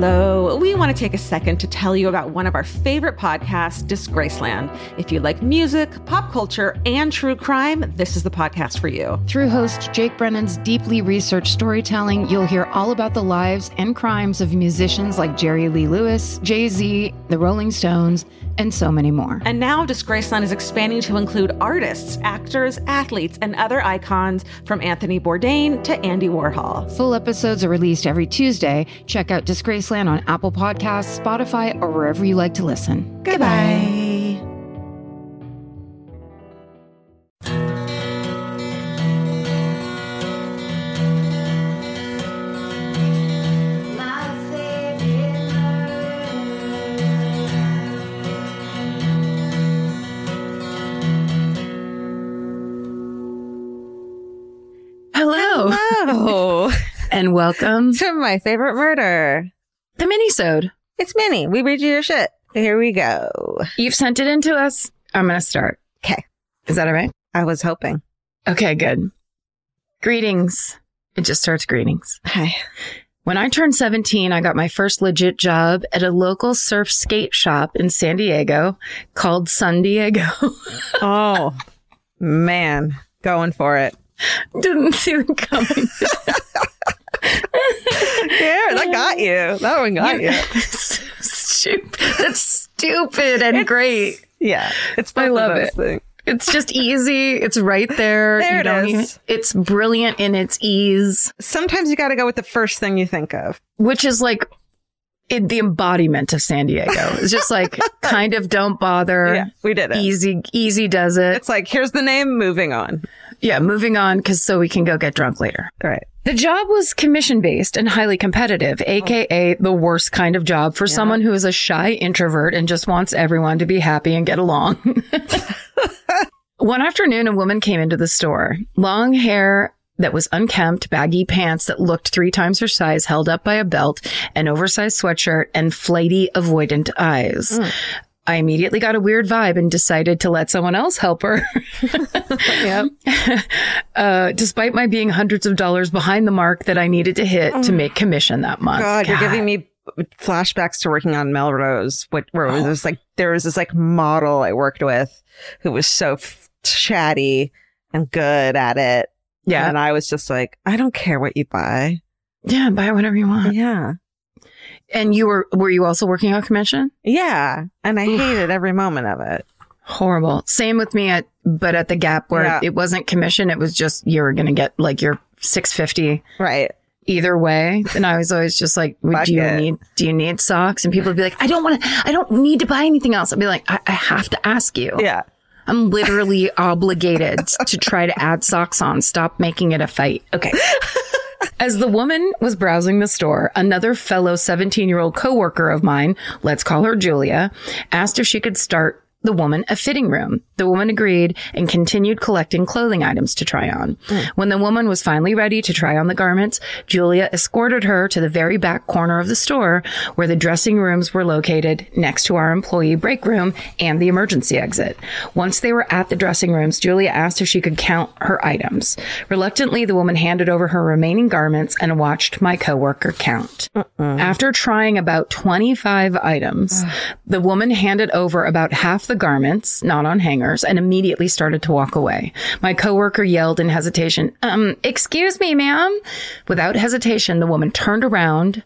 Hello. We want to take a second to tell you about one of our favorite podcasts, Disgraceland. If you like music, pop culture, and true crime, this is the podcast for you. Through host Jake Brennan's deeply researched storytelling, you'll hear all about the lives and crimes of musicians like Jerry Lee Lewis, Jay Z, the Rolling Stones, and so many more. And now Disgraceland is expanding to include artists, actors, athletes, and other icons from Anthony Bourdain to Andy Warhol. Full episodes are released every Tuesday. Check out Disgraceland on Apple Podcasts, Spotify, or wherever you like to listen. Goodbye. Hello Oh, and welcome to my favorite murder. The minisode. It's mini. We read you your shit. Here we go. You've sent it in to us. I'm going to start. Okay. Is that all right? I was hoping. Okay, good. Greetings. It just starts greetings. Hi. When I turned 17, I got my first legit job at a local surf skate shop in San Diego called Sun Diego. Oh, man. Going for it. Didn't see them coming. Yeah, that got you. That one got you. stupid. That's stupid and great. Yeah. It's I love it. things. It's just easy. It's right there. There You it don't it's brilliant in its ease, Sometimes you got to go with the first thing you think of. which is like it, the embodiment of San Diego. It's just like kind of don't bother. Yeah, we did it. Easy, easy does it. It's like, here's the name, moving on. Yeah, moving on because so we can go get drunk later. All right. The job was commission based and highly competitive, aka the worst kind of job for someone who is a shy introvert and just wants everyone to be happy and get along. One afternoon, a woman came into the store, long hair that was unkempt, baggy pants that looked three times her size, held up by a belt, an oversized sweatshirt, and flighty, avoidant eyes. Mm. I immediately got a weird vibe and decided to let someone else help her. Yep. uh, despite my being hundreds of dollars behind the mark that I needed to hit to make commission that month. God, you're giving me flashbacks to working on Melrose, what, where it was like, there was this like model I worked with who was so f- chatty and good at it. Yeah. And I was just like, I don't care what you buy. Yeah. Buy whatever you want. Yeah. And you were, were you also working on commission? Yeah. And I hated every moment of it. Horrible. Same with me at, but at the Gap where Yeah. it wasn't commission. It was just, you were going to get like your 650 Right. either way. And I was always just like, Fuck do you it. need, do you need socks? And people would be like, I don't want to, I don't need to buy anything else. I'd be like, I, I have to ask you. Yeah. I'm literally obligated to try to add socks on. Stop making it a fight. Okay. As the woman was browsing the store, another fellow 17 year old coworker of mine, let's call her Julia, asked if she could start the woman a fitting room. The woman agreed and continued collecting clothing items to try on. Hmm. When the woman was finally ready to try on the garments, Julia escorted her to the very back corner of the store where the dressing rooms were located next to our employee break room and the emergency exit. Once they were at the dressing rooms, Julia asked if she could count her items. Reluctantly, the woman handed over her remaining garments and watched my coworker count. Uh-uh. After trying about 25 items, the woman handed over about half the garments, not on hangers, and immediately started to walk away. My coworker yelled in hesitation, um, excuse me, ma'am. Without hesitation, the woman turned around,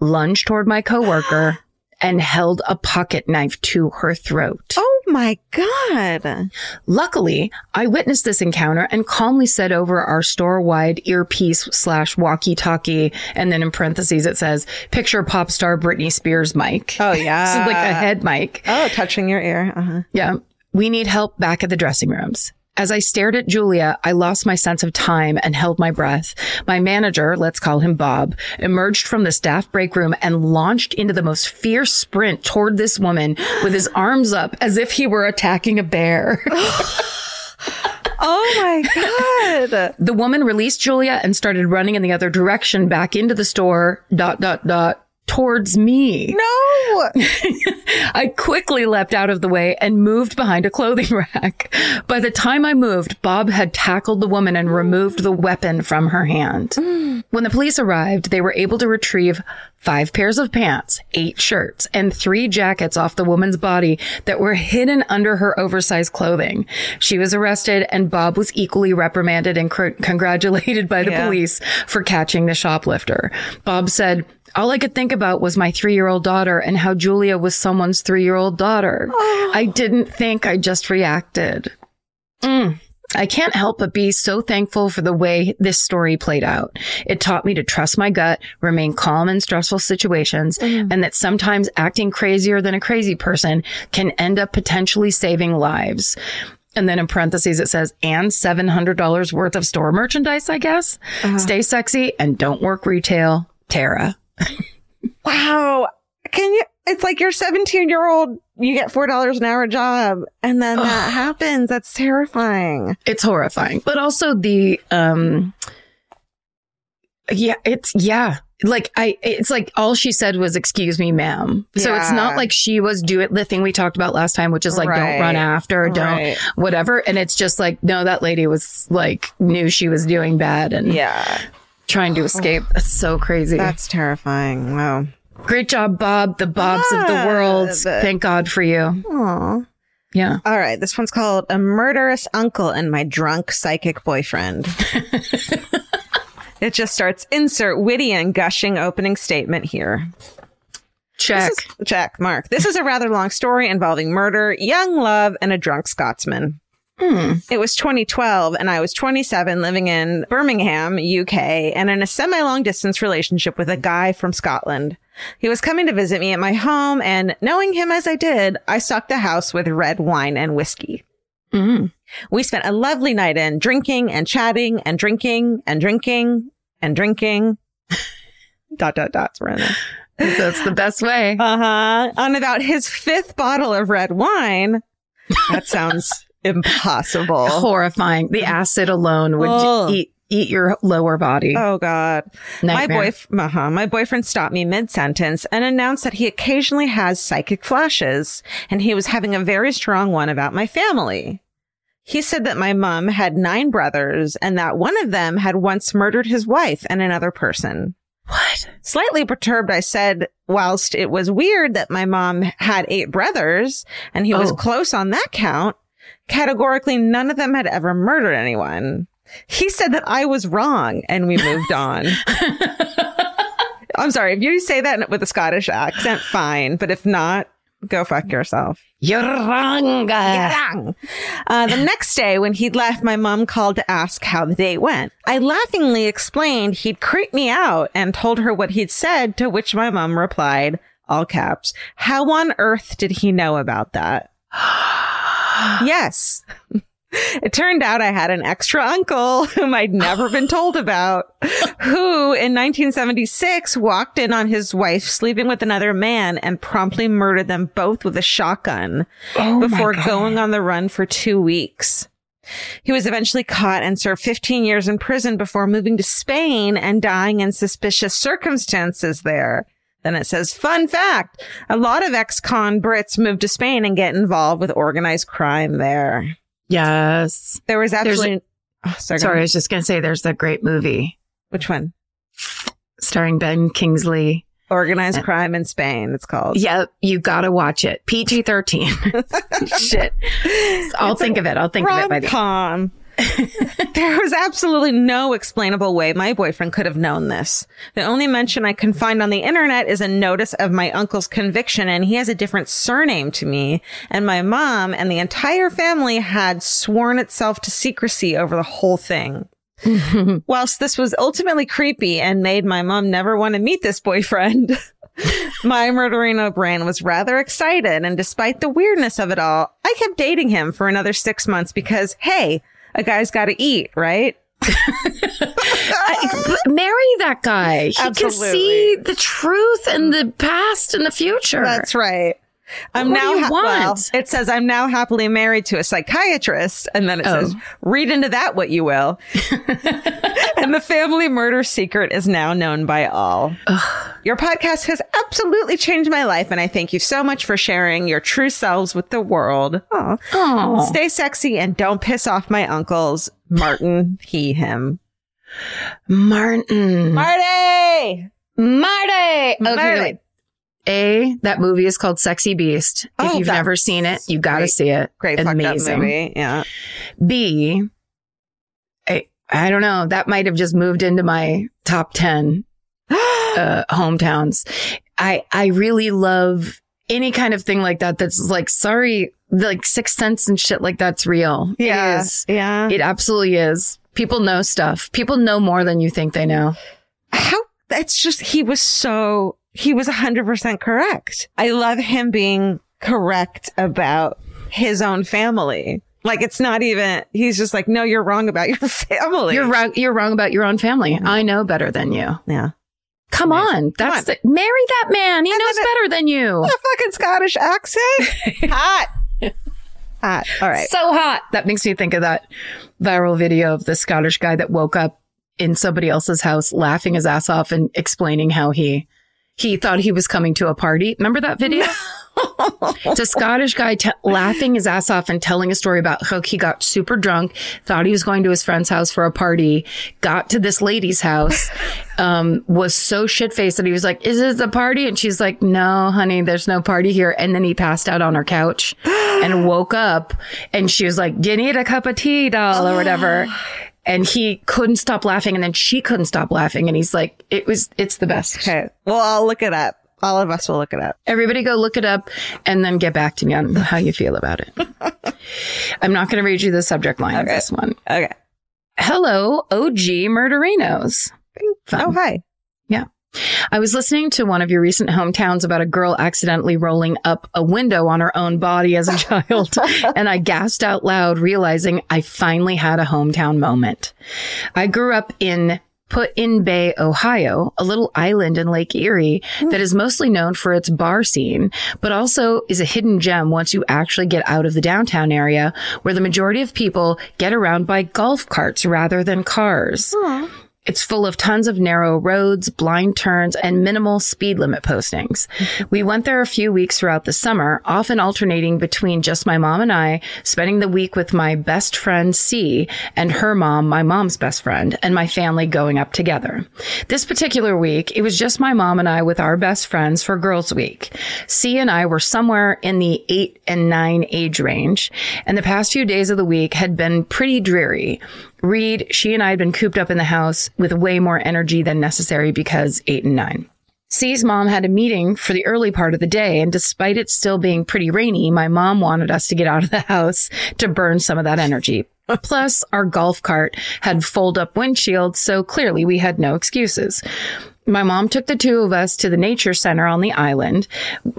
lunged toward my coworker, and held a pocket knife to her throat. Oh my God. Luckily, I witnessed this encounter and calmly said over our store-wide earpiece slash walkie-talkie, and then in parentheses it says, "Picture pop star Britney Spears mic." Oh, yeah. This is like a head mic. Oh, touching your ear. Uh-huh. Yeah. We need help back at the dressing rooms. As I stared at Julia, I lost my sense of time and held my breath. My manager, let's call him Bob, emerged from the staff break room and launched into the most fierce sprint toward this woman with his arms up as if he were attacking a bear. Oh my God. The woman released Julia and started running in the other direction back into the store, dot, dot, dot, towards me. No. I quickly leapt out of the way and moved behind a clothing rack. By the time I moved, Bob had tackled the woman and removed the weapon from her hand. When the police arrived, they were able to retrieve five pairs of pants, eight shirts, and three jackets off the woman's body that were hidden under her oversized clothing. She was arrested and Bob was equally reprimanded and cr- congratulated by the Yeah. police for catching the shoplifter. Bob said, all I could think about was my three year old daughter and how Julia was someone's three year old daughter. I didn't think I just reacted. Mm. I can't help but be so thankful for the way this story played out. It taught me to trust my gut, remain calm in stressful situations, and that sometimes acting crazier than a crazy person can end up potentially saving lives. And then in parentheses, it says, and $700 worth of store merchandise, I guess. Stay sexy and don't work retail. Tara. Wow. Can you? It's like your 17 year old, you get $4 an hour job and then that happens. That's terrifying. It's horrifying. But also the, um, yeah, it's, yeah. Like I, it's like all she said was, excuse me, ma'am. So it's not like she was doing the thing we talked about last time, which is like, Right. don't run after, don't Right. whatever. And it's just like, no, that lady was like, knew she was doing bad and Yeah. Trying to escape. Oh. That's so crazy. That's terrifying. Wow. Great job, Bob. The Bobs of the ah, world. Bob. Thank God for you. Aw. Yeah. All right. This one's called A Murderous Uncle and My Drunk Psychic Boyfriend. it just starts insert witty and gushing opening statement here. Check. Is, check, Mark. This is a rather long story involving murder, young love, and a drunk Scotsman. Hmm. It was 2012 and I was 27 living in Birmingham, UK, and in a semi long distance relationship with a guy from Scotland. He was coming to visit me at my home and knowing him as I did, I stocked the house with red wine and whiskey. Mm. We spent a lovely night in drinking and chatting and drinking and drinking and drinking. dot, dot, dots were in there. That's the best way. Uh huh. On about his fifth bottle of red wine. That sounds impossible. Horrifying. The acid alone would Oh. eat eat your lower body. Oh God. My Nightmare. boy, uh-huh, my boyfriend stopped me mid sentence and announced that he occasionally has psychic flashes and he was having a very strong one about my family. He said that my mom had nine brothers and that one of them had once murdered his wife and another person. What? Slightly perturbed, I said, whilst it was weird that my mom had eight brothers and he was Oh. close on that count, categorically none of them had ever murdered anyone. He said that I was wrong and we moved on. I'm sorry, if you say that with a Scottish accent, fine. But if not, go fuck yourself. You're wrong. Yang. Uh, the next day, when he'd left, my mom called to ask how the date went. I laughingly explained he'd creeped me out and told her what he'd said, to which my mom replied, all caps, how on earth did he know about that? yes. It turned out I had an extra uncle whom I'd never been told about, who in 1976 walked in on his wife sleeping with another man and promptly murdered them both with a shotgun Oh before going on the run for two weeks. He was eventually caught and served 15 years in prison before moving to Spain and dying in suspicious circumstances there. Then it says, fun fact, a lot of ex-con Brits move to Spain and get involved with organized crime there. Yes. There was actually, oh, sorry, Sorry, I was just going to say there's that great movie which one? starring Ben Kingsley. Organized uh, crime in Spain. It's called. Yeah, you got to watch it. PG 13. Shit. I'll think of it. I'll think of it by the Rom-com. there was absolutely no explainable way my boyfriend could have known this. The only mention I can find on the internet is a notice of my uncle's conviction and he has a different surname to me. And my mom and the entire family had sworn itself to secrecy over the whole thing. Whilst this was ultimately creepy and made my mom never want to meet this boyfriend, my murderino brain was rather excited. And despite the weirdness of it all, I kept dating him for another six months because, hey, a guy's got to eat, right? I- marry that guy. He can see the truth and the past and the future. That's right. I'm What now do you ha- well, it says I'm now happily married to a psychiatrist, and then it Oh. says read into that what you will. and the family murder secret is now known by all. Your podcast has absolutely changed my life, and I thank you so much for sharing your true selves with the world. Aw. Oh, Stay sexy and don't piss off my uncles. Martin, he, him. Martin. Marty! Marty. Okay, Marty. wait. A, that movie is called Sexy Beast. If Oh, you've never seen it, you got to great. see it. Great Amazing. movie. Yeah. B, I, I don't know. That might have just moved into my top 10 uh, hometowns. I, I really love any kind of thing like that. That's like, sorry, like Sixth Sense and shit like that's real. yeah. It is. Yeah. It absolutely is. People know stuff. People know more than you think they know. How, that's just, he was so, he was 100% correct. I love him being correct about his own family. Like it's not even, he's just like, no, you're wrong about your family. You're wrong. You're wrong about your own family. I know better than you. Yeah. Come Amazing. on. That's on. the, marry that man. He And knows better than you. A fucking Scottish accent. Hot. Hot. All right. So hot. That makes me think of that viral video of the Scottish guy that woke up in somebody else's house laughing his ass off and explaining how he he thought he was coming to a party. Remember that video? it's a Scottish guy t- laughing his ass off and telling a story about how he got super drunk, thought he was going to his friend's house for a party, got to this lady's house, um, was so shit faced that he was like, Is this a party? And she's like, No, honey, there's no party here. And then he passed out on her couch and woke up and she was like, Do you need a cup of tea, doll, or whatever? And he couldn't stop laughing. And then she couldn't stop laughing. And he's like, It was, it's the best. Okay. Well, I'll look it up. All of us will look it up. Everybody go look it up and then get back to me on how you feel about it. I'm not going to read you the subject line of this one. Okay. Hello, OG Murderinos. Fun. Oh, hi. Yeah. I was listening to one of your recent hometowns about a girl accidentally rolling up a window on her own body as a child, and I gasped out loud, realizing I finally had a hometown moment. I grew up in Put-in-Bay, Ohio, a little island in Lake Erie hmm. that is mostly known for its bar scene, but also is a hidden gem once you actually get out of the downtown area where the majority of people get around by golf carts rather than cars. It's full of tons of narrow roads, blind turns, and minimal speed limit postings. We went there a few weeks throughout the summer, often alternating between just my mom and I, spending the week with my best friend C and her mom, my mom's best friend, and my family going up together. This particular week, it was just my mom and I with our best friends for Girls Week. C and I were somewhere in the eight and nine age range, and the past few days of the week had been pretty dreary. Reed, she and I had been cooped up in the house with way more energy than necessary because eight and nine. C's mom had a meeting for the early part of the day, and despite it still being pretty rainy, my mom wanted us to get out of the house to burn some of that energy. Plus, our golf cart had fold up windshields, so clearly we had no excuses. My mom took the two of us to the nature center on the island.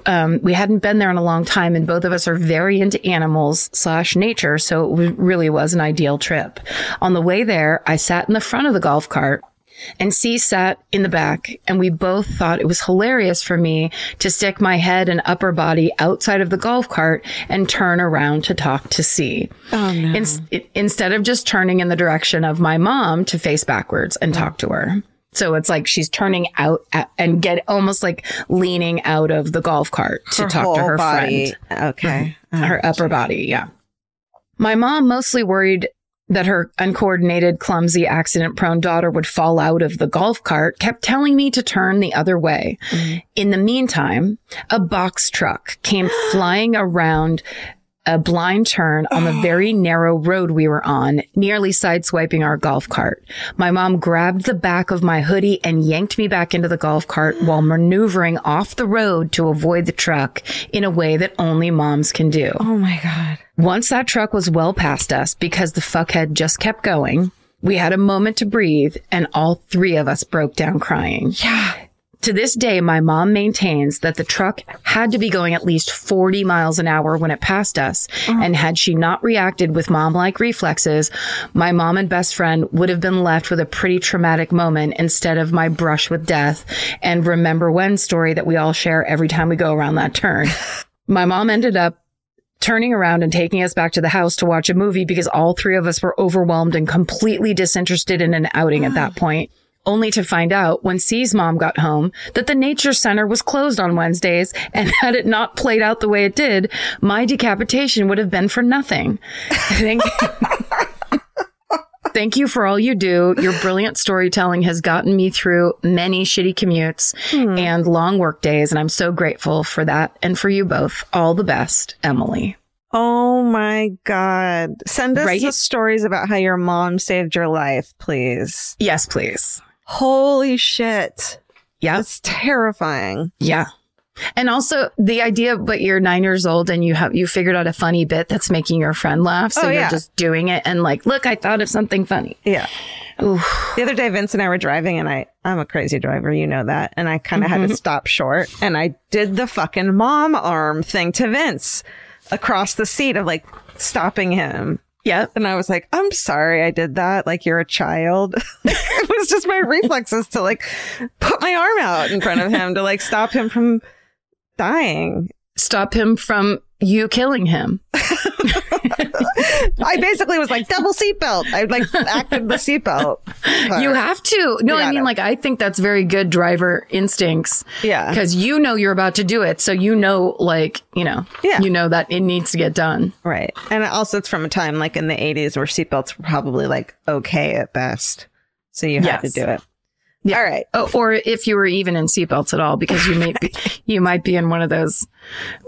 Um, we hadn't been there in a long time, and both of us are very into animals slash nature, so it w- really was an ideal trip. On the way there, I sat in the front of the golf cart and C sat in the back, and we both thought it was hilarious for me to stick my head and upper body outside of the golf cart and turn around to talk to C. Oh, no. Ins- i- instead of just turning in the direction of my mom to face backwards and talk to her. So it's like she's turning out at, and get almost like leaning out of the golf cart to Her talk to her body. friend Okay. Mm-hmm. Oh, her upper body. Yeah. My mom mostly worried that her uncoordinated, clumsy, accident prone daughter would fall out of the golf cart, kept telling me to turn the other way. Mm. In the meantime, a box truck came flying around a blind turn on the very narrow road we were on, nearly sideswiping our golf cart. My mom grabbed the back of my hoodie and yanked me back into the golf cart while maneuvering off the road to avoid the truck in a way that only moms can do. Oh my God. Once that truck was well past us because the fuckhead just kept going, we had a moment to breathe and all three of us broke down crying. Yeah. To this day, my mom maintains that the truck had to be going at least 40 miles an hour when it passed us. Uh-huh. And had she not reacted with mom like reflexes, my mom and best friend would have been left with a pretty traumatic moment instead of my brush with death and remember when story that we all share every time we go around that turn. my mom ended up turning around and taking us back to the house to watch a movie because all three of us were overwhelmed and completely disinterested in an outing at that point. Only to find out when C's mom got home that the nature center was closed on Wednesdays and had it not played out the way it did, my decapitation would have been for nothing. Thank, Thank you for all you do. Your brilliant storytelling has gotten me through many shitty commutes hmm. and long work days, and I'm so grateful for that and for you both. All the best, Emily. Oh my God. Send us Right? the stories about how your mom saved your life, please. Yes, please. Holy shit. Yeah. It's terrifying. Yeah. And also the idea, but you're nine years old and you have, you figured out a funny bit that's making your friend laugh. So Oh, you're just doing it and like, look, I thought of something funny. Yeah. Oof. The other day, Vince and I were driving, and I, I'm a crazy driver, you know that. And I kind of had to mm-hmm. stop short, and I did the fucking mom arm thing to Vince across the seat of like stopping him. Yep. And I was like, I'm sorry I did that. Like, you're a child. it was just my reflexes to like put my arm out in front of him to like stop him from dying. Stop him from you killing him. I basically was like, double seatbelt. I like acted the seatbelt. You have to. No, I mean, gotta. like, I think that's very good driver instincts. Yeah. Because you know you're about to do it. So you know, like, you know, Yeah. you know that it needs to get done. Right. And also it's from a time like in the 80s where seatbelts were probably like okay at best. So you had Yes. to do it. Yeah. All right. Oh, or if you were even in seatbelts at all, because you may be, you might be in one of those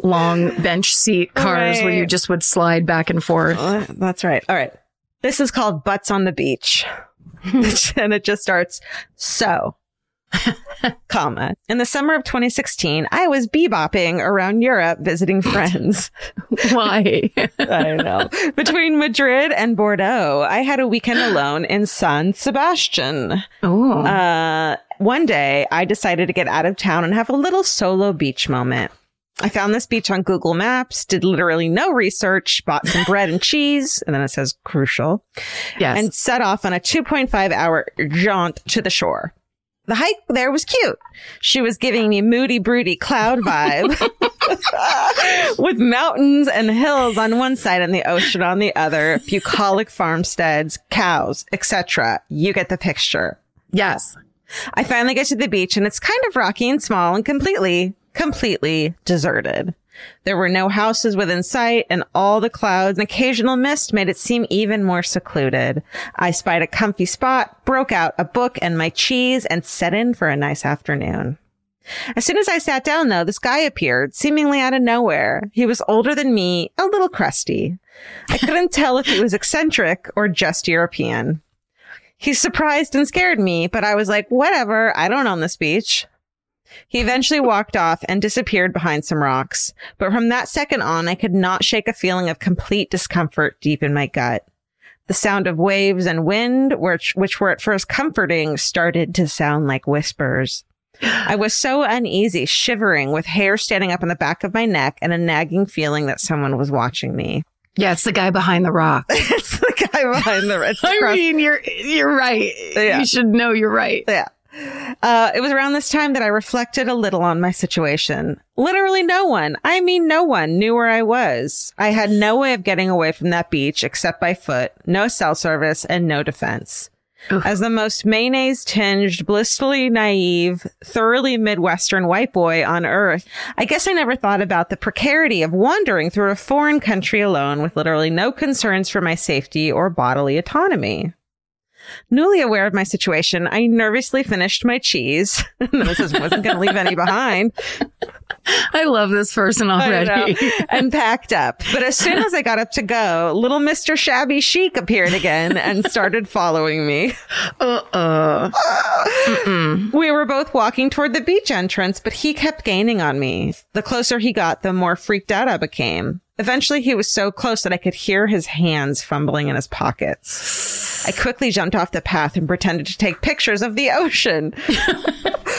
long bench seat cars where you just would slide back and forth. Uh, That's right. All right. This is called Butts on the Beach. and it just starts so. comma. In the summer of 2016, I was bebopping around Europe visiting friends. Why? I don't know. Between Madrid and Bordeaux, I had a weekend alone in San Sebastian. oh, Uh, one day I decided to get out of town and have a little solo beach moment. I found this beach on Google Maps, did literally no research, bought some bread and cheese, and then it says crucial, yes. and set off on a 2.5 hour jaunt to the shore. The hike there was cute. She was giving me moody, broody cloud vibe with mountains and hills on one side and the ocean on the other, bucolic farmsteads, cows, etc. You get the picture. yes. I finally get to the beach and it's kind of rocky and small and completely, completely deserted. There were no houses within sight and all the clouds and occasional mist made it seem even more secluded. I spied a comfy spot, broke out a book and my cheese and set in for a nice afternoon. As soon as I sat down though, this guy appeared seemingly out of nowhere. He was older than me, a little crusty. I couldn't tell if he was eccentric or just European. He surprised and scared me, but I was like, whatever, I don't own this beach. He eventually walked off and disappeared behind some rocks. But from that second on, I could not shake a feeling of complete discomfort deep in my gut. The sound of waves and wind, which, which were at first comforting, started to sound like whispers. I was so uneasy, shivering with hair standing up on the back of my neck and a nagging feeling that someone was watching me. Yeah, it's the guy behind the rock. it's the guy behind the, rock. I mean, you're you're right. Yeah. You should know you're right. Yeah. Uh, it was around this time that I reflected a little on my situation. Literally no one, I mean no one knew where I was. I had no way of getting away from that beach except by foot, no cell service and no defense. Oof. As the most mayonnaise tinged, blissfully naive, thoroughly Midwestern white boy on earth, I guess I never thought about the precarity of wandering through a foreign country alone with literally no concerns for my safety or bodily autonomy. Newly aware of my situation, I nervously finished my cheese. this is, wasn't going to leave any behind. I love this person already. and packed up. But as soon as I got up to go, little Mr. Shabby Chic appeared again and started following me. Uh uh. We were both walking toward the beach entrance, but he kept gaining on me. The closer he got, the more freaked out I became. Eventually, he was so close that I could hear his hands fumbling in his pockets. I quickly jumped off the path and pretended to take pictures of the ocean,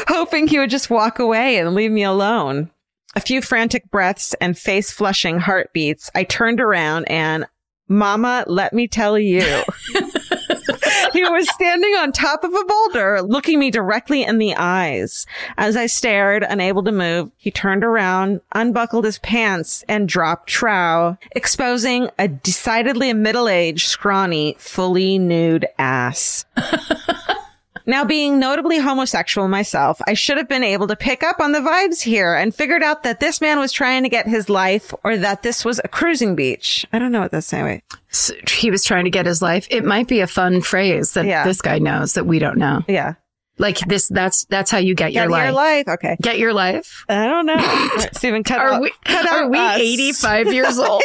hoping he would just walk away and leave me alone. A few frantic breaths and face flushing heartbeats, I turned around and, Mama, let me tell you. he was standing on top of a boulder, looking me directly in the eyes. As I stared, unable to move, he turned around, unbuckled his pants, and dropped trow, exposing a decidedly middle-aged, scrawny, fully nude ass. Now, being notably homosexual myself, I should have been able to pick up on the vibes here and figured out that this man was trying to get his life or that this was a cruising beach. I don't know what that's saying. So he was trying to get his life. It might be a fun phrase that Yeah. this guy knows that we don't know. Yeah. Like this, that's, that's how you get, Get your life. your life. Okay. Get your life. I don't know. Right, Stephen, cut Are out, we, cut are we us. 85 years old?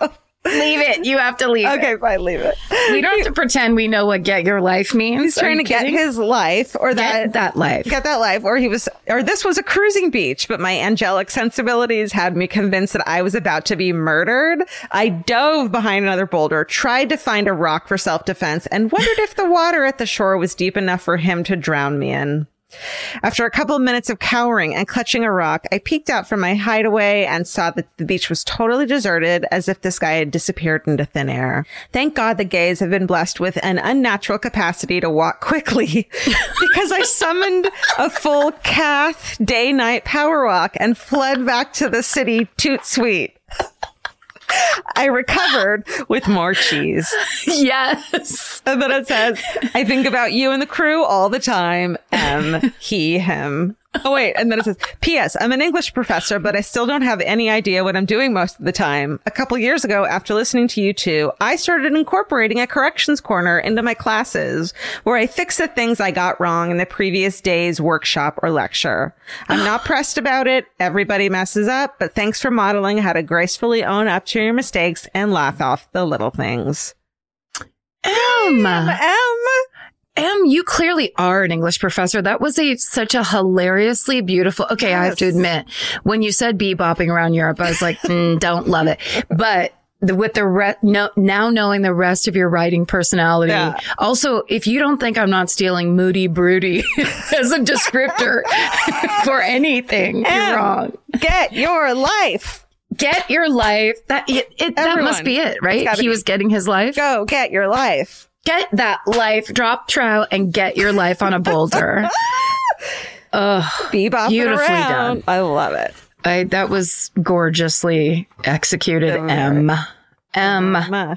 leave it. You have to leave it. Okay, fine, leave it. We don't have to pretend we know what get your life means. He's trying to get his life or that get that life. get that life or he was or this was a cruising beach but my angelic sensibilities had me convinced that i was about to be murdered i dove behind another boulder tried to find a rock for self-defense and wondered if the water at the shore was deep enough for him to drown me in after a couple of minutes of cowering and clutching a rock, I peeked out from my hideaway and saw that the beach was totally deserted as if this guy had disappeared into thin air. Thank God the gays have been blessed with an unnatural capacity to walk quickly because I summoned a full Cath day night power walk and fled back to the city toot sweet. I recovered with more cheese. yes. And then it says, I think about you and the crew all the time. M, he, him. Oh, wait. And then it says, P.S. I'm an English professor, but I still don't have any idea what I'm doing most of the time. A couple years ago, after listening to you two, I started incorporating a corrections corner into my classes where I fix the things I got wrong in the previous day's workshop or lecture. I'm not pressed about it. Everybody messes up, but thanks for modeling how to gracefully own up to your mistakes and laugh off the little things. M. M. Em, you clearly are an English professor. That was a such a hilariously beautiful. Okay, I have to admit, when you said bebopping around Europe, I was like, mm, don't love it. But the, with the re- no, now knowing the rest of your writing personality, Yeah. also if you don't think I'm not stealing moody broody as a descriptor for anything, Em. you're wrong. Get your life. Get your life. That it, it that must be it, right? He be. was getting his life. Go get your life. Get that life. Drop trout and get your life on a boulder. Ugh. Bebop Beautifully around. done. I love it. I, that was gorgeously executed. M. M. Ma.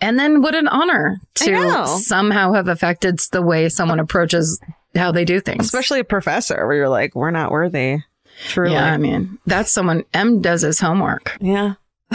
And then what an honor to somehow have affected the way someone approaches how they do things. Especially a professor where you're like, we're not worthy. Truly. yeah, I mean, that's someone M does his homework. Yeah.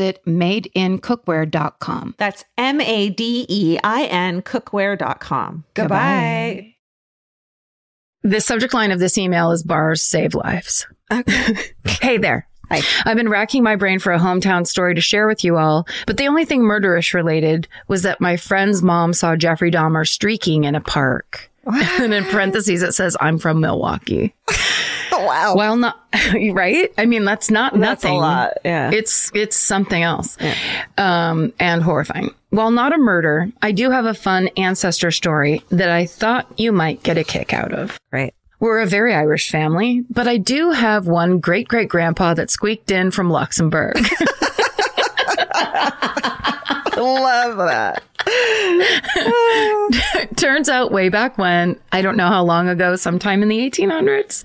visit madeincookware.com. That's M A D E I N cookware.com. Goodbye. The subject line of this email is bars save lives. hey there. Hi. I've been racking my brain for a hometown story to share with you all, but the only thing murderish related was that my friend's mom saw Jeffrey Dahmer streaking in a park. and in parentheses, it says, I'm from Milwaukee. wow. While not right, I mean that's not that's nothing. a lot. Yeah, it's it's something else, yeah. um, and horrifying. While not a murder, I do have a fun ancestor story that I thought you might get a kick out of. Right. We're a very Irish family, but I do have one great great grandpa that squeaked in from Luxembourg. Love that. Turns out way back when, I don't know how long ago, sometime in the 1800s,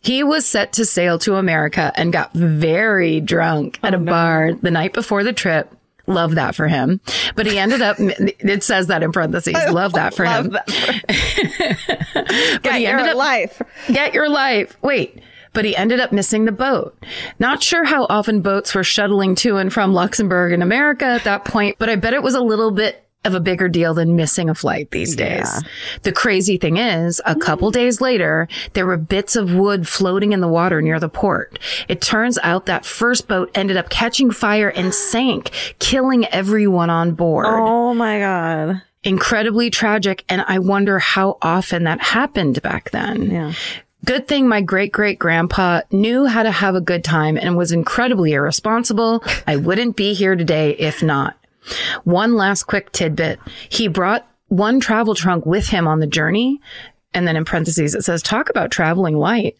he was set to sail to America and got very drunk at oh, a no. bar the night before the trip. Love that for him. But he ended up, it says that in parentheses. Love that for love him. That for but get he ended your up, life. Get your life. Wait but he ended up missing the boat. Not sure how often boats were shuttling to and from Luxembourg in America at that point, but I bet it was a little bit of a bigger deal than missing a flight these days. Yeah. The crazy thing is, a couple mm. days later, there were bits of wood floating in the water near the port. It turns out that first boat ended up catching fire and sank, killing everyone on board. Oh my God. Incredibly tragic. And I wonder how often that happened back then. Yeah. Good thing my great great grandpa knew how to have a good time and was incredibly irresponsible. I wouldn't be here today if not. One last quick tidbit. He brought one travel trunk with him on the journey. And then in parentheses, it says, talk about traveling light.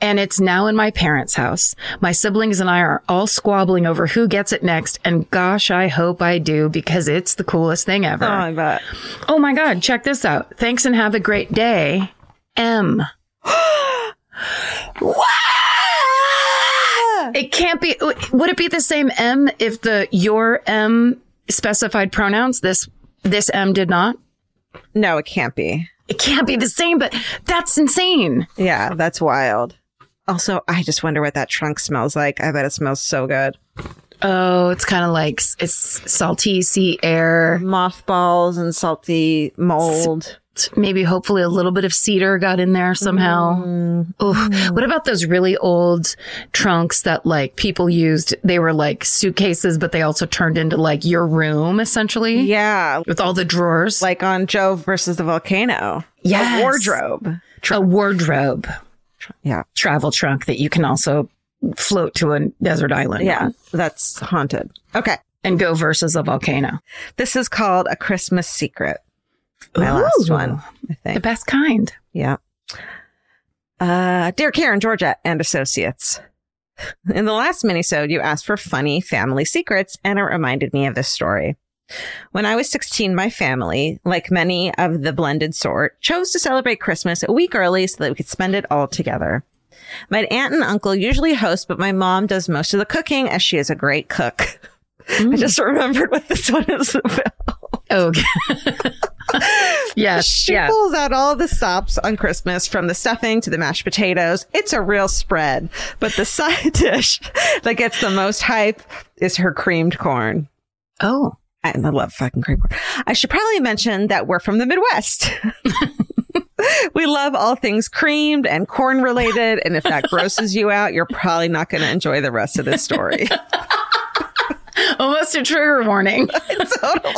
And it's now in my parents' house. My siblings and I are all squabbling over who gets it next. And gosh, I hope I do because it's the coolest thing ever. Oh, I bet. Oh my God. Check this out. Thanks and have a great day. M. it can't be. Would it be the same M if the your M specified pronouns. This, this M did not. No, it can't be. It can't be the same, but that's insane. Yeah, that's wild. Also, I just wonder what that trunk smells like. I bet it smells so good. Oh, it's kind of like it's salty sea air, mothballs and salty mold maybe hopefully a little bit of cedar got in there somehow. Mm. Oof. What about those really old trunks that like people used? They were like suitcases, but they also turned into like your room essentially. Yeah. With all the drawers. Like on Joe versus the volcano. Yeah. wardrobe. Trunk. A wardrobe. Yeah. travel trunk that you can also float to a desert island Yeah. on That's haunted. Okay. and go versus a volcano. This is called A Christmas Secret. My last Ooh, one, I think. The best kind. Yeah. Uh, dear Karen, Georgia, and associates. In the last minisode, you asked for funny family secrets, and it reminded me of this story. When I was 16, my family, like many of the blended sort, chose to celebrate Christmas a week early so that we could spend it all together. My aunt and uncle usually host, but my mom does most of the cooking as she is a great cook. I just remembered what this one is about. Oh, okay. yes. She Yeah. pulls out all the stops on Christmas from the stuffing to the mashed potatoes. It's a real spread. But the side dish that gets the most hype is her creamed corn. Oh. I love fucking creamed corn. I should probably mention that we're from the Midwest. we love all things creamed and corn related. And if that grosses you out, you're probably not going to enjoy the rest of this story. Almost a trigger warning. totally.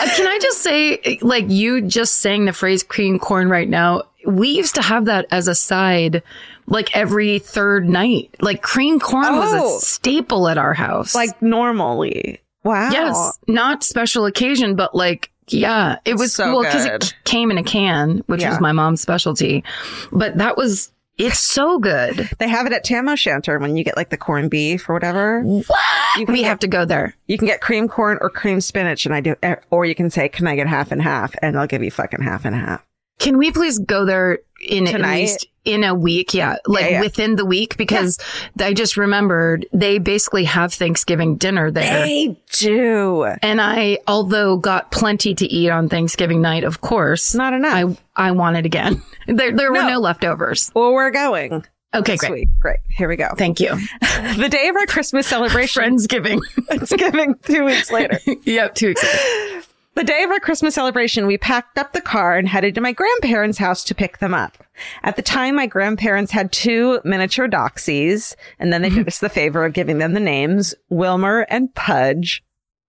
Uh, Can I just say, like you just saying the phrase cream corn right now, we used to have that as a side like every third night. Like cream corn was Oh. a staple at our house. Like normally. Wow. yes, not special occasion, but like, yeah, it was So well because it came in a can, which Yeah. was my mom's specialty. But that was, it's so good. They have it at Tam O'Shanter when you get like the corned beef or whatever. What? We get- have to go there. You can get cream corn or cream spinach, and I do, or you can say, "Can I get half and half?" And they'll give you fucking half and half. Can we please go there in at least in a week? Yeah. Like yeah. within the week because I just remembered they basically have Thanksgiving dinner there. They do. And I, although got plenty to eat on Thanksgiving night, of course, Not enough. I, I want it again. There, there were No. no leftovers. well, we're going. Okay, great. Sweet, great. Here we go. Thank you. The day of our Christmas celebration, Friendsgiving. Thanksgiving, two weeks later. yep, two weeks. ago. The day of our Christmas celebration, we packed up the car and headed to my grandparents' house to pick them up. At the time, my grandparents had two miniature doxies, and then they did us the favor of giving them the names Wilmer and Pudge.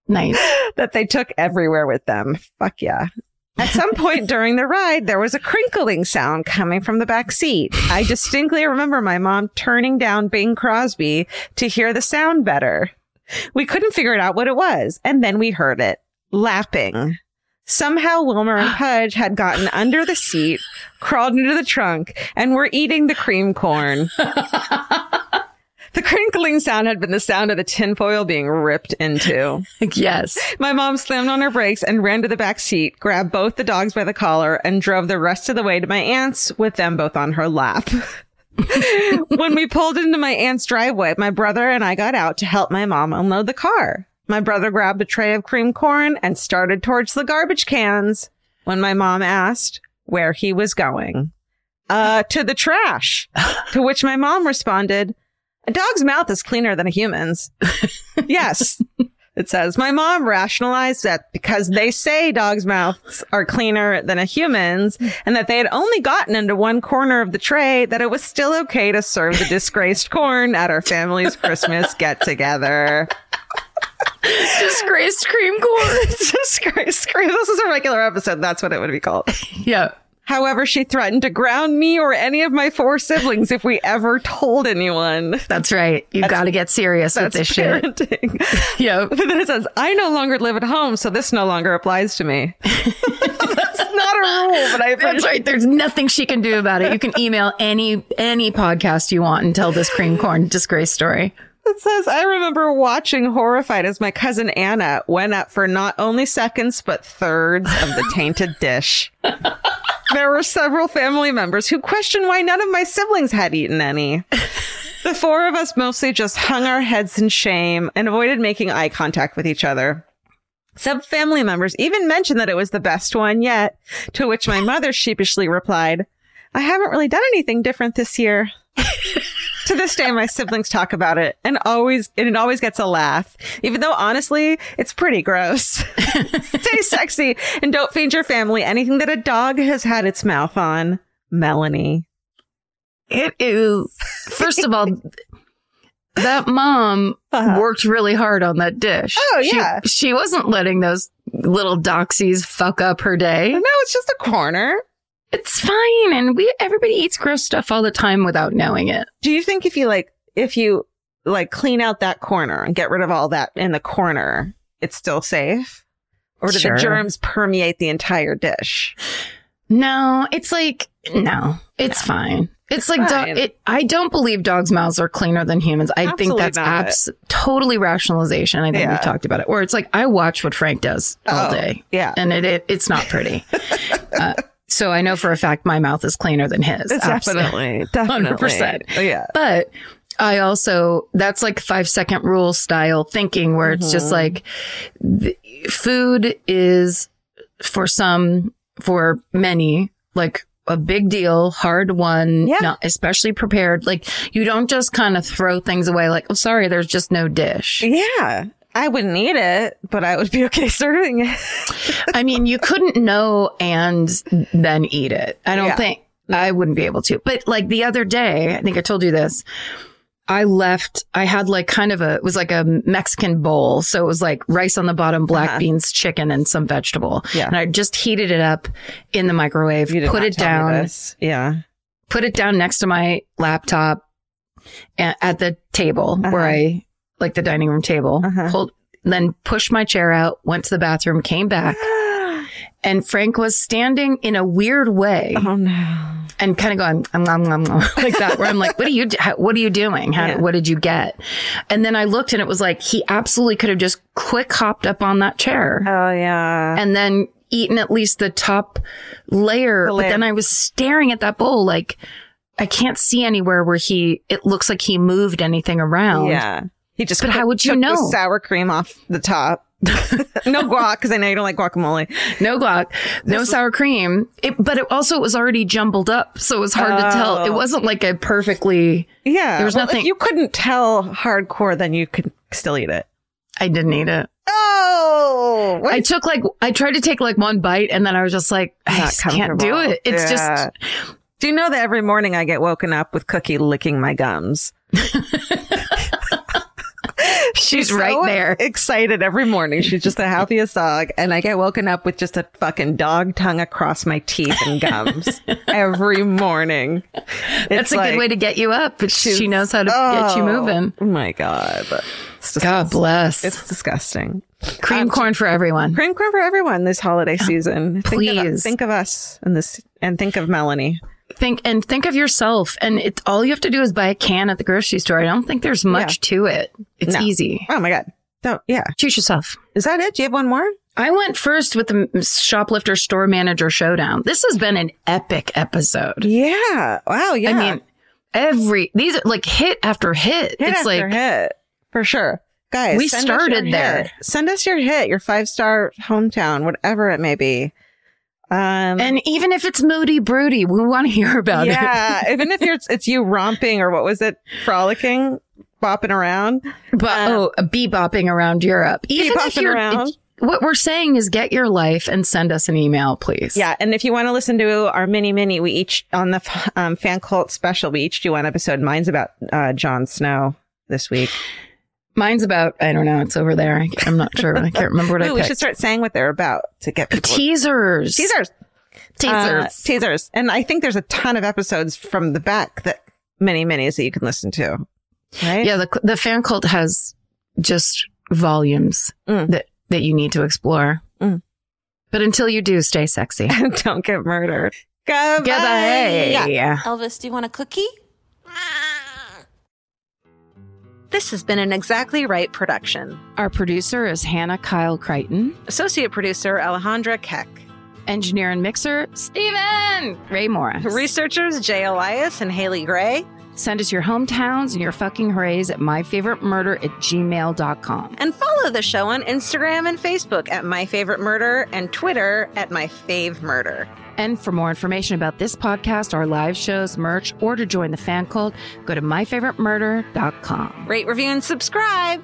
Nice. that they took everywhere with them. Fuck yeah. At some point during the ride, there was a crinkling sound coming from the back seat. I distinctly remember my mom turning down Bing Crosby to hear the sound better. We couldn't figure it out what it was, and then we heard it lapping. Uh-huh. Somehow Wilmer and Pudge had gotten under the seat, crawled into the trunk, and were eating the cream corn. the crinkling sound had been the sound of the tinfoil being ripped into. yes. My mom slammed on her brakes and ran to the back seat, grabbed both the dogs by the collar, and drove the rest of the way to my aunt's with them both on her lap. when we pulled into my aunt's driveway, my brother and I got out to help my mom unload the car. My brother grabbed a tray of cream corn and started towards the garbage cans when my mom asked where he was going. Uh, to the trash. to which my mom responded, a dog's mouth is cleaner than a human's. yes. It says, my mom rationalized that because they say dogs' mouths are cleaner than a human's and that they had only gotten into one corner of the tray, that it was still okay to serve the disgraced corn at our family's Christmas get together. Disgraced cream corn. disgraced corn. This is a regular episode. That's what it would be called. yeah. However, she threatened to ground me or any of my four siblings if we ever told anyone. That's right. You got to get serious with That's this shit. parenting. Yep. But then it says, I no longer live at home, so this no longer applies to me. That's not a rule, but I That's appreciate right. There's nothing she can do about it. You can email any any podcast you want and tell this cream corn disgrace story. It. says, I remember watching horrified as my cousin Anna went up for not only seconds, but thirds of the tainted dish. There were several family members who questioned why none of my siblings had eaten any. The four of us mostly just hung our heads in shame and avoided making eye contact with each other. Some family members even mentioned that it was the best one yet, to which my mother sheepishly replied, I haven't really done anything different this year. to this day, my siblings talk about it and always, and it always gets a laugh, even though honestly, it's pretty gross. Stay sexy and don't feed your family anything that a dog has had its mouth on. Melanie. It is first of all that mom Uh-huh. worked really hard on that dish. Oh, She- yeah. She, wasn't letting those little doxies fuck up her day. No, it's just a corner. It's fine. And we, everybody eats gross stuff all the time without knowing it. Do you think if you like, if you like clean out that corner and get rid of all that in the corner, it's still safe? Or do Sure. the germs permeate the entire dish? No, it's like, no, it's fine. It's like, dog, Fine. it, I don't believe dogs' mouths are cleaner than humans. I think that's not. abs- totally rationalization. I think Yeah. we've talked about it. Or it's like, I watch what Frank does all Oh, day. yeah. And it, it it's not pretty. uh, so I know for a fact my mouth is cleaner than his. Definitely. Definitely. 100%. Oh, yeah. But I also, that's like five second rule style thinking where it's just Mhm. like the, food is for some, for many, like a big deal, hard one, Yeah. not especially prepared. Like you don't just kind of throw things away like, oh, sorry, there's just no dish. Yeah. I wouldn't eat it, but I would be okay serving it. I mean, you couldn't know and then eat it. I don't Yeah. think I wouldn't be able to. But like the other day, I think I told you this. I left, I had like kind of a, it was like a Mexican bowl. So it was like rice on the bottom, black Uh-huh. beans, chicken, and some vegetable. Yeah. And I just heated it up in the microwave, put it down. Yeah. put it down next to my laptop at the table Uh-huh. where I, like the dining room table, Uh-huh. pulled, then pushed my chair out, went to the bathroom, came back and Frank was standing in a weird way oh no. and kind of going um, um, um, um, like that. Where I'm like, "What are you? do- how, what are you doing? How? Yeah. What did you get?" And then I looked, and it was like he absolutely could have just quick hopped up on that chair Oh yeah. and then eaten at least the top layer. The But then I was staring at that bowl like. I can't see anywhere where he, it looks like he moved anything around. Yeah. He just But how would you know? sour cream off the top. no guac because I know you don't like guacamole. No guac, no This- sour cream. It, but it also it was already jumbled up, so it was hard to tell. It Oh. wasn't like a perfectly. Yeah. There was well, nothing- you couldn't tell hardcore, then you could still eat it. I didn't eat it. Oh, I took like I tried to take like one bite, and then I was just like, I just can't do it. It's Yeah. just Do you know that every morning I get woken up with Cookie licking my gums? She's right there. Excited every morning. She's just the happiest dog. And I get woken up with just a fucking dog tongue across my teeth and gums every morning. that's a good way to get you up. But she knows how to get you oh moving. Oh my God. God bless. It's disgusting. Cream um, corn for everyone. Cream corn for everyone this holiday season. Think of, Please. think of us and this, and think of Melanie. Think and think of yourself, and it's all you have to do is buy a can at the grocery store. I don't think there's much to it. It's No. easy. Oh my God. Don't, yeah. Choose yourself. Is that it? Do you have one more? I went first with the shoplifter store manager showdown. This has been an epic episode. Yeah. Wow. Yeah. I mean, every these are like hit after hit. hit it's after like hit for sure. Guys, We send us your started there. hit. Send us your hit, your five star hometown, whatever it may be. Um, and even if it's moody broody, we want to hear about it. yeah, even if you're, it's you romping or what was it, frolicking, bopping around. But Um, oh, a bebopping around Europe. Even if Bebopping you're around. if- what we're saying is get your life and send us an email, please. Yeah, and if you want to listen to our mini mini, we each on the um, fan cult special, we each do one episode. Mine's about uh, Jon Snow this week. Mine's about I don't know. It's over there. I, I'm not sure. I can't remember what I Ooh, we should start saying what they're about to get people. teasers. Teasers. Teasers. Uh, teasers. And I think there's a ton of episodes from the back that many minis that you can listen to. Right? yeah, the the fan cult has just volumes Mm. that that you need to explore. Mm. But until you do, stay sexy. Don't get murdered. Goodbye. Goodbye. Yeah. Elvis, do you want a cookie? This has been an Exactly Right production. Our producer is Hannah Kyle Crichton. Associate producer Alejandra Keck. Engineer and mixer, Steven Ray Morris. Researchers Jay Elias and Haley Gray. Send us your hometowns and your fucking hoorays at myfavoritemurder at gmail.com. And follow the show on Instagram and Facebook at myfavoritemurder and Twitter at myfavemurder. And for more information about this podcast, our live shows, merch, or to join the fan cult, go to myfavoritemurder.com. Rate, review, and subscribe.